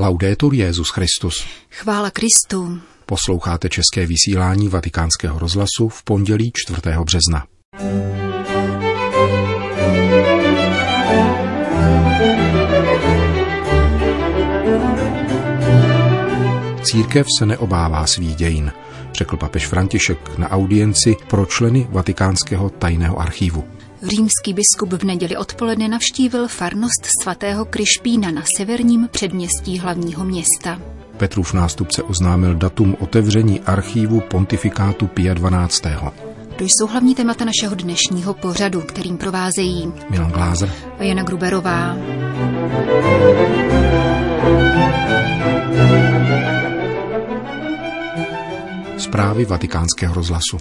Laudetur Jezus Christus. Chvála Kristu. Posloucháte české vysílání Vatikánského rozhlasu v pondělí 4. března. Církev se neobává svých dějin, řekl papež František na audienci pro členy Vatikánského tajného archívu. Římský biskup v neděli odpoledne navštívil farnost svatého Kryšpína na severním předměstí hlavního města. Petrův nástupce oznámil datum otevření archívu pontifikátu Pia 12. To jsou hlavní témata našeho dnešního pořadu, kterým provázejí Milan Glázer a Jana Gruberová. Zprávy vatikánského rozhlasu.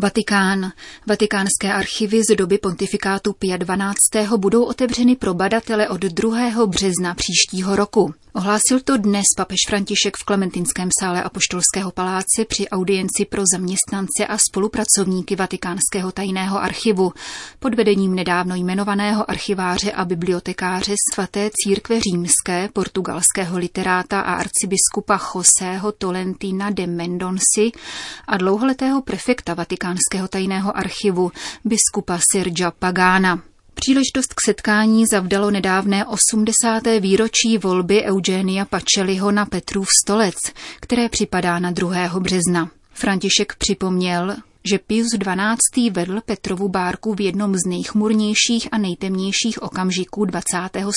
Vatikán. Vatikánské archivy z doby pontifikátu Pia 12. budou otevřeny pro badatele od 2. března příštího roku. Ohlásil to dnes papež František v Klementinském sále Apoštolského paláce při audienci pro zaměstnance a spolupracovníky Vatikánského tajného archivu pod vedením nedávno jmenovaného archiváře a bibliotekáře svaté církve římské, portugalského literáta a arcibiskupa Joseho Tolentina de Mendonsi a dlouholetého prefekta Vatikánského tajného archivu biskupa Sergia Pagana. Příležitost k setkání zavdalo nedávné 80. výročí volby Eugenia Pacelliho na Petrův stolec, které připadá na 2. března. František připomněl, že Pius XII. vedl Petrovu bárku v jednom z nejchmurnějších a nejtemnějších okamžiků 20.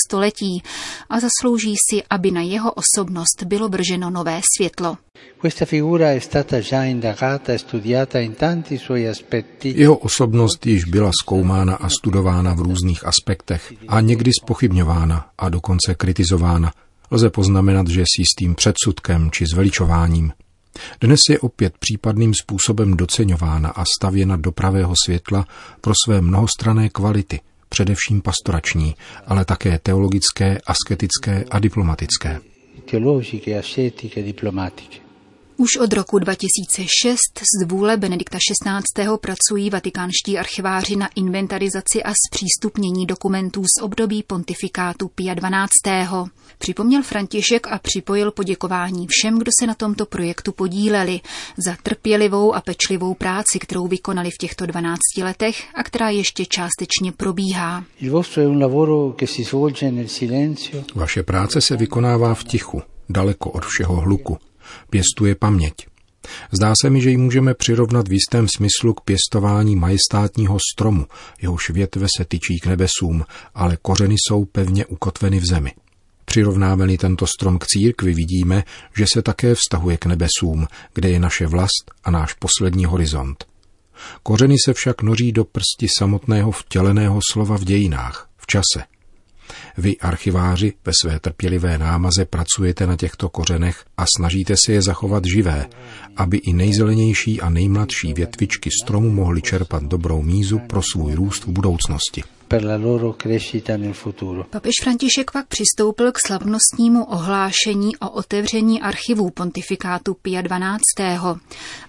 století a zaslouží si, aby na jeho osobnost bylo brženo nové světlo. Jeho osobnost již byla zkoumána a studována v různých aspektech a někdy spochybňována a dokonce kritizována. Lze poznamenat, že s jistým předsudkem či zveličováním. Dnes je opět případným způsobem doceňována a stavěna do pravého světla pro své mnohostrané kvality, především pastorační, ale také teologické, asketické a diplomatické. Teologické, ascetiche, diplomatiche. Už od roku 2006 z vůle Benedikta XVI. pracují vatikánští archiváři na inventarizaci a zpřístupnění dokumentů z období pontifikátu Pia XII. Připomněl František a připojil poděkování všem, kdo se na tomto projektu podíleli, za trpělivou a pečlivou práci, kterou vykonali v těchto 12 letech a která ještě částečně probíhá. Vaše práce se vykonává v tichu, daleko od všeho hluku pěstuje paměť. Zdá se mi, že ji můžeme přirovnat v jistém smyslu k pěstování majestátního stromu, jehož větve se tyčí k nebesům, ale kořeny jsou pevně ukotveny v zemi. Přirovnáme-li tento strom k církvi, vidíme, že se také vztahuje k nebesům, kde je naše vlast a náš poslední horizont. Kořeny se však noří do prsti samotného vtěleného slova v dějinách, v čase. Vy, archiváři, ve své trpělivé námaze pracujete na těchto kořenech a snažíte se je zachovat živé, aby i nejzelenější a nejmladší větvičky stromu mohly čerpat dobrou mízu pro svůj růst v budoucnosti per la loro crescita nel futuro. Papež František pak přistoupil k slavnostnímu ohlášení o otevření archivů pontifikátu Pia XII.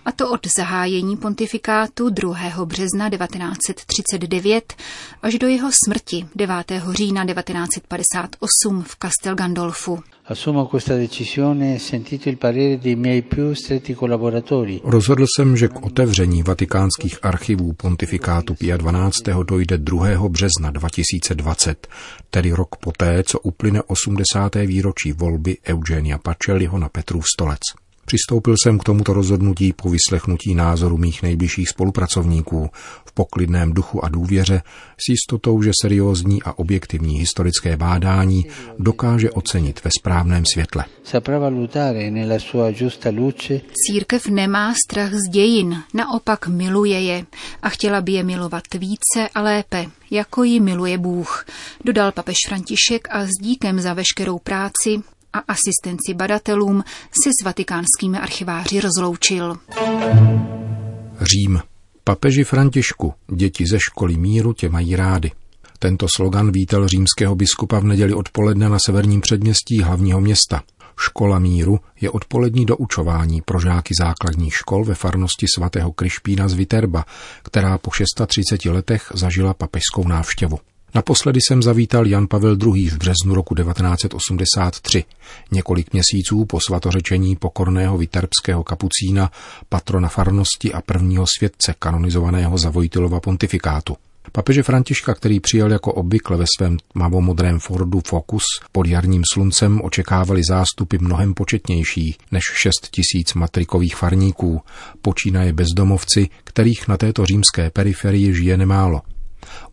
A to od zahájení pontifikátu 2. března 1939 až do jeho smrti 9. října 1958 v Castel Gandolfu. Assumo questa decisione sentito il parere dei miei più stretti collaboratori. Rozhodl jsem, že k otevření vatikánských archivů pontifikátu Pia XII. dojde 2. března 2020, tedy rok poté, co uplyne 80. výročí volby Eugenia Pacelliho na Petrův stolec. Přistoupil jsem k tomuto rozhodnutí po vyslechnutí názoru mých nejbližších spolupracovníků. V poklidném duchu a důvěře s jistotou, že seriózní a objektivní historické bádání dokáže ocenit ve správném světle. Církev nemá strach z dějin, naopak miluje je. A chtěla by je milovat více a lépe, jako ji miluje Bůh, dodal papež František a s díkem za veškerou práci, a asistenci badatelům se s vatikánskými archiváři rozloučil. Řím. Papeži Františku, děti ze školy míru tě mají rády. Tento slogan vítal římského biskupa v neděli odpoledne na severním předměstí hlavního města. Škola míru je odpolední doučování pro žáky základních škol ve farnosti svatého Kryšpína z Viterba, která po 630 letech zažila papežskou návštěvu. Naposledy jsem zavítal Jan Pavel II. v březnu roku 1983, několik měsíců po svatořečení pokorného viterbského kapucína, patrona farnosti a prvního světce kanonizovaného za Vojtilova pontifikátu. Papeže Františka, který přijel jako obvykle ve svém tmavomodrém Fordu Focus pod jarním sluncem, očekávali zástupy mnohem početnější než šest tisíc matrikových farníků, počínaje bezdomovci, kterých na této římské periferii žije nemálo.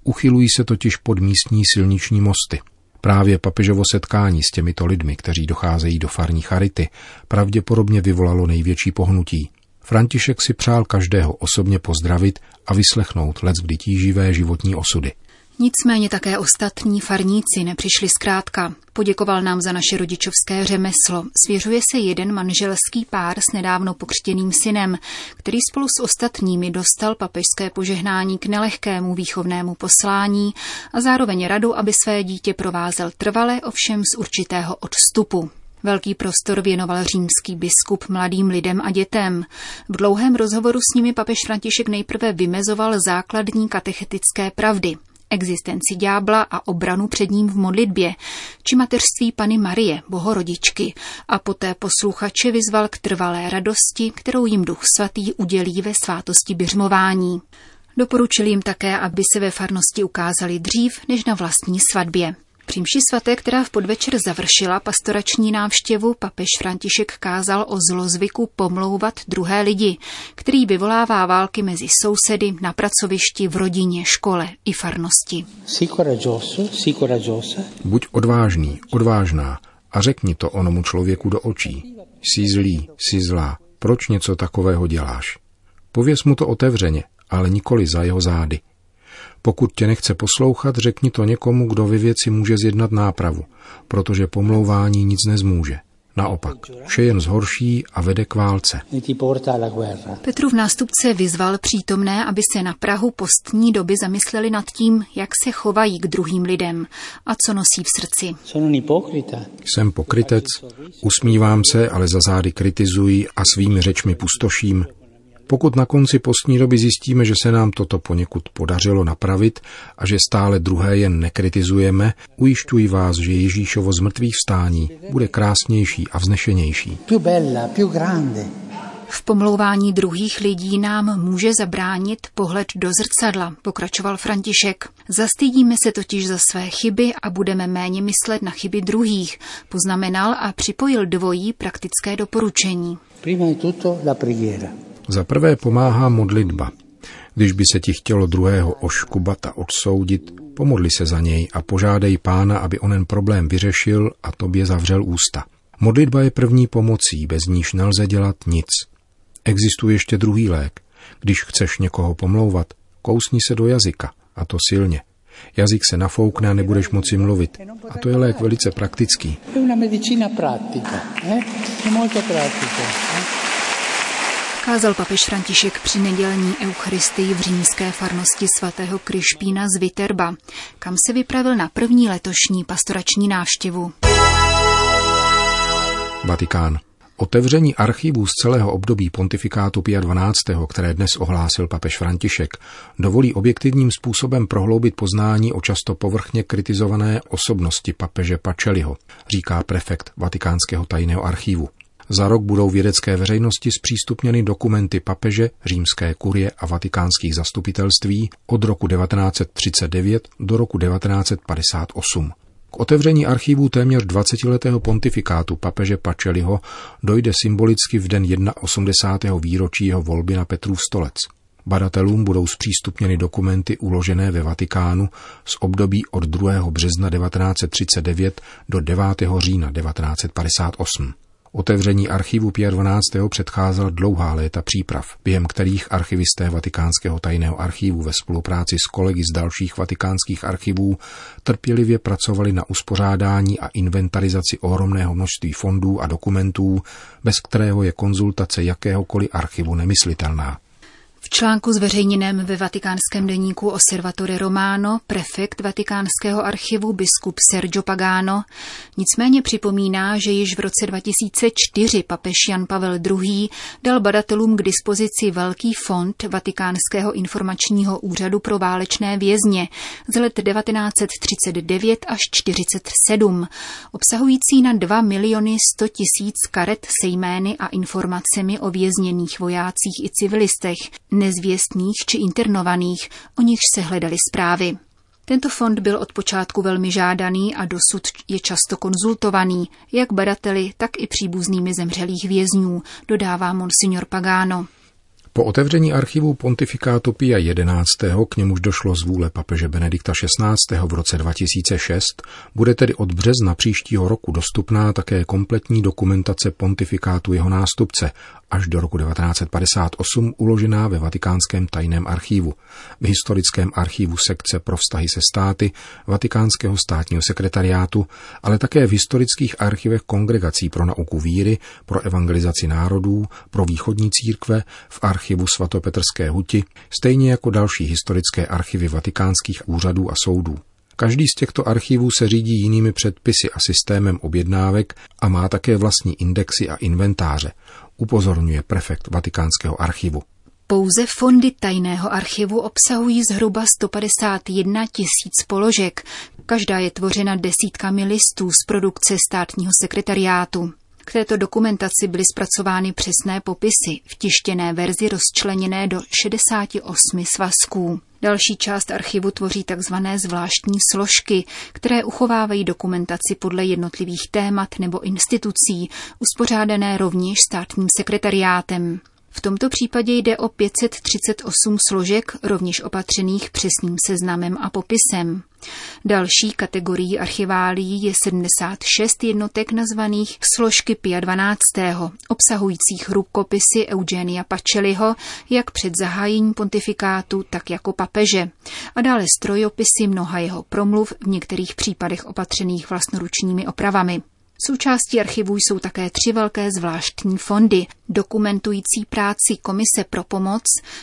Uchylují se totiž pod místní silniční mosty. Právě papežovo setkání s těmito lidmi, kteří docházejí do farní charity, pravděpodobně vyvolalo největší pohnutí. František si přál každého osobně pozdravit a vyslechnout let kdy tíživé životní osudy. Nicméně také ostatní farníci nepřišli zkrátka. Poděkoval nám za naše rodičovské řemeslo. Svěřuje se jeden manželský pár s nedávno pokřtěným synem, který spolu s ostatními dostal papežské požehnání k nelehkému výchovnému poslání a zároveň radu, aby své dítě provázel trvale, ovšem z určitého odstupu. Velký prostor věnoval římský biskup mladým lidem a dětem. V dlouhém rozhovoru s nimi papež František nejprve vymezoval základní katechetické pravdy, existenci ďábla a obranu před ním v modlitbě, či mateřství Pany Marie, bohorodičky, a poté posluchače vyzval k trvalé radosti, kterou jim Duch Svatý udělí ve svátosti běžmování. Doporučil jim také, aby se ve farnosti ukázali dřív než na vlastní svatbě. Při mši svaté, která v podvečer završila pastorační návštěvu, papež František kázal o zlozvyku pomlouvat druhé lidi, který vyvolává války mezi sousedy, na pracovišti, v rodině, škole i farnosti. Buď odvážný, odvážná a řekni to onomu člověku do očí. Jsi zlý, jsi zlá, proč něco takového děláš? Pověz mu to otevřeně, ale nikoli za jeho zády – pokud tě nechce poslouchat, řekni to někomu, kdo ve věci může zjednat nápravu, protože pomlouvání nic nezmůže. Naopak, vše jen zhorší a vede k válce. Petrův nástupce vyzval přítomné, aby se na Prahu postní doby zamysleli nad tím, jak se chovají k druhým lidem a co nosí v srdci. Jsem pokrytec, usmívám se, ale za zády kritizuji a svými řečmi pustoším, pokud na konci postní doby zjistíme, že se nám toto poněkud podařilo napravit a že stále druhé jen nekritizujeme, ujišťuji vás, že Ježíšovo zmrtvých vstání bude krásnější a vznešenější. V pomlouvání druhých lidí nám může zabránit pohled do zrcadla, pokračoval František. Zastydíme se totiž za své chyby a budeme méně myslet na chyby druhých, poznamenal a připojil dvojí praktické doporučení. Prima di tutto la preghiera. Za prvé pomáhá modlitba. Když by se ti chtělo druhého oškubat a odsoudit, pomodli se za něj a požádej pána, aby onen problém vyřešil a tobě zavřel ústa. Modlitba je první pomocí, bez níž nelze dělat nic. Existuje ještě druhý lék. Když chceš někoho pomlouvat, kousni se do jazyka, a to silně. Jazyk se nafoukne a nebudeš moci mluvit. A to je lék velice praktický. Je una medicina pratica, eh? Molto pratica. Kázal papež František při nedělní eucharistii v římské farnosti svatého Kryšpína z Viterba, kam se vypravil na první letošní pastorační návštěvu. Vatikán. Otevření archivů z celého období pontifikátu Pia XII., které dnes ohlásil papež František, dovolí objektivním způsobem prohloubit poznání o často povrchně kritizované osobnosti papeže Pačeliho, říká prefekt Vatikánského tajného archivu. Za rok budou vědecké veřejnosti zpřístupněny dokumenty papeže, římské kurie a vatikánských zastupitelství od roku 1939 do roku 1958. K otevření archívů téměř 20-letého pontifikátu papeže Pačeliho dojde symbolicky v den 81. výročí jeho volby na Petrův stolec. Badatelům budou zpřístupněny dokumenty uložené ve Vatikánu z období od 2. března 1939 do 9. října 1958. Otevření archivu Pia 12. předcházela dlouhá léta příprav, během kterých archivisté Vatikánského tajného archivu ve spolupráci s kolegy z dalších vatikánských archivů trpělivě pracovali na uspořádání a inventarizaci ohromného množství fondů a dokumentů, bez kterého je konzultace jakéhokoliv archivu nemyslitelná. Článku zveřejněném ve vatikánském deníku Osservatore Romano prefekt vatikánského archivu biskup Sergio Pagano nicméně připomíná, že již v roce 2004 papež Jan Pavel II. dal badatelům k dispozici velký fond Vatikánského informačního úřadu pro válečné vězně z let 1939 až 47, obsahující na 2 miliony 100 tisíc karet se jmény a informacemi o vězněných vojácích i civilistech, nezvěstných či internovaných, o nichž se hledaly zprávy. Tento fond byl od počátku velmi žádaný a dosud je často konzultovaný, jak badateli, tak i příbuznými zemřelých vězňů, dodává monsignor Pagano. Po otevření archivu pontifikátu Pia XI. k němuž došlo z vůle papeže Benedikta XVI. v roce 2006, bude tedy od března příštího roku dostupná také kompletní dokumentace pontifikátu jeho nástupce až do roku 1958 uložená ve Vatikánském tajném archívu, v historickém archívu sekce pro vztahy se státy Vatikánského státního sekretariátu, ale také v historických archivech kongregací pro nauku víry, pro evangelizaci národů, pro východní církve, v archivu svatopetrské huti, stejně jako další historické archivy vatikánských úřadů a soudů. Každý z těchto archivů se řídí jinými předpisy a systémem objednávek a má také vlastní indexy a inventáře, upozorňuje prefekt Vatikánského archivu. Pouze fondy tajného archivu obsahují zhruba 151 tisíc položek. Každá je tvořena desítkami listů z produkce státního sekretariátu. K této dokumentaci byly zpracovány přesné popisy v tištěné verzi rozčleněné do 68 svazků. Další část archivu tvoří tzv. zvláštní složky, které uchovávají dokumentaci podle jednotlivých témat nebo institucí, uspořádané rovněž státním sekretariátem. V tomto případě jde o 538 složek, rovněž opatřených přesným seznamem a popisem. Další kategorií archiválií je 76 jednotek nazvaných složky Pia 12. obsahujících rukopisy Eugenia Pacelliho jak před zahájením pontifikátu, tak jako papeže a dále strojopisy mnoha jeho promluv v některých případech opatřených vlastnoručními opravami. Součástí archivů jsou také tři velké zvláštní fondy, dokumentující práci Komise pro pomoc,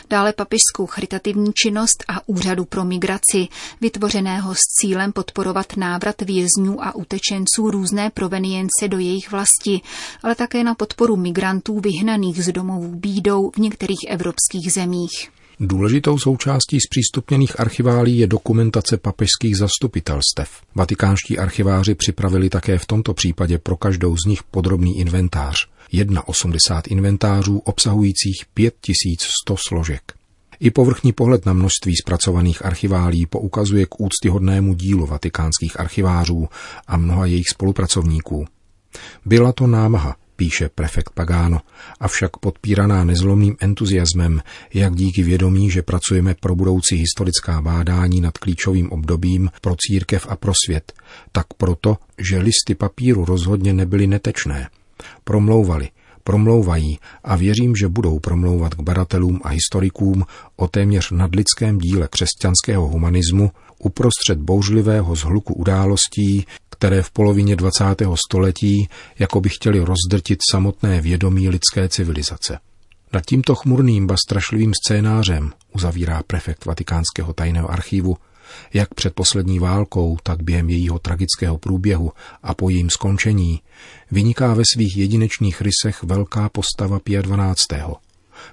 dále papižskou charitativní činnost a Úřadu pro migraci, vytvořeného s cílem podporovat návrat vězňů a utečenců různé provenience do jejich vlasti, ale také na podporu migrantů vyhnaných z domovů bídou v některých evropských zemích. Důležitou součástí zpřístupněných archiválí je dokumentace papežských zastupitelstev. Vatikánští archiváři připravili také v tomto případě pro každou z nich podrobný inventář. 1,80 inventářů obsahujících 5100 složek. I povrchní pohled na množství zpracovaných archiválí poukazuje k úctyhodnému dílu vatikánských archivářů a mnoha jejich spolupracovníků. Byla to námaha, píše prefekt Pagano, avšak podpíraná nezlomným entuziasmem, jak díky vědomí, že pracujeme pro budoucí historická bádání nad klíčovým obdobím pro církev a pro svět, tak proto, že listy papíru rozhodně nebyly netečné. Promlouvali, promlouvají a věřím, že budou promlouvat k badatelům a historikům o téměř nadlidském díle křesťanského humanismu uprostřed bouřlivého zhluku událostí, které v polovině 20. století jako by chtěli rozdrtit samotné vědomí lidské civilizace. Nad tímto chmurným ba strašlivým scénářem, uzavírá prefekt Vatikánského tajného archivu, jak před poslední válkou, tak během jejího tragického průběhu a po jejím skončení, vyniká ve svých jedinečných rysech velká postava Pia 12.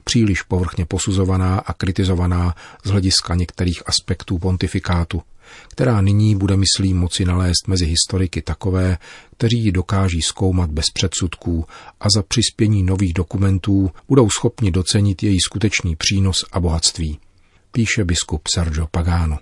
Příliš povrchně posuzovaná a kritizovaná z hlediska některých aspektů pontifikátu, která nyní bude myslí moci nalézt mezi historiky takové, kteří ji dokáží zkoumat bez předsudků a za přispění nových dokumentů budou schopni docenit její skutečný přínos a bohatství, píše biskup Sergio Pagano.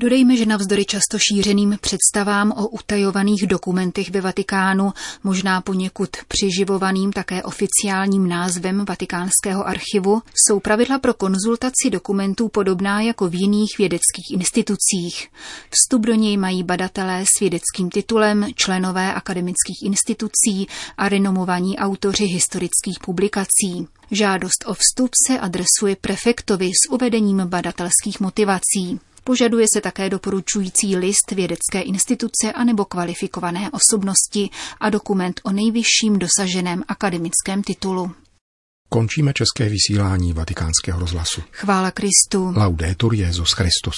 Dodejme, že navzdory často šířeným představám o utajovaných dokumentech ve Vatikánu, možná poněkud přiživovaným také oficiálním názvem Vatikánského archivu, jsou pravidla pro konzultaci dokumentů podobná jako v jiných vědeckých institucích. Vstup do něj mají badatelé s vědeckým titulem, členové akademických institucí a renomovaní autoři historických publikací. Žádost o vstup se adresuje prefektovi s uvedením badatelských motivací. Požaduje se také doporučující list vědecké instituce anebo kvalifikované osobnosti a dokument o nejvyšším dosaženém akademickém titulu. Končíme české vysílání vatikánského rozhlasu. Chvála Kristu. Laudetur Jezus Christus.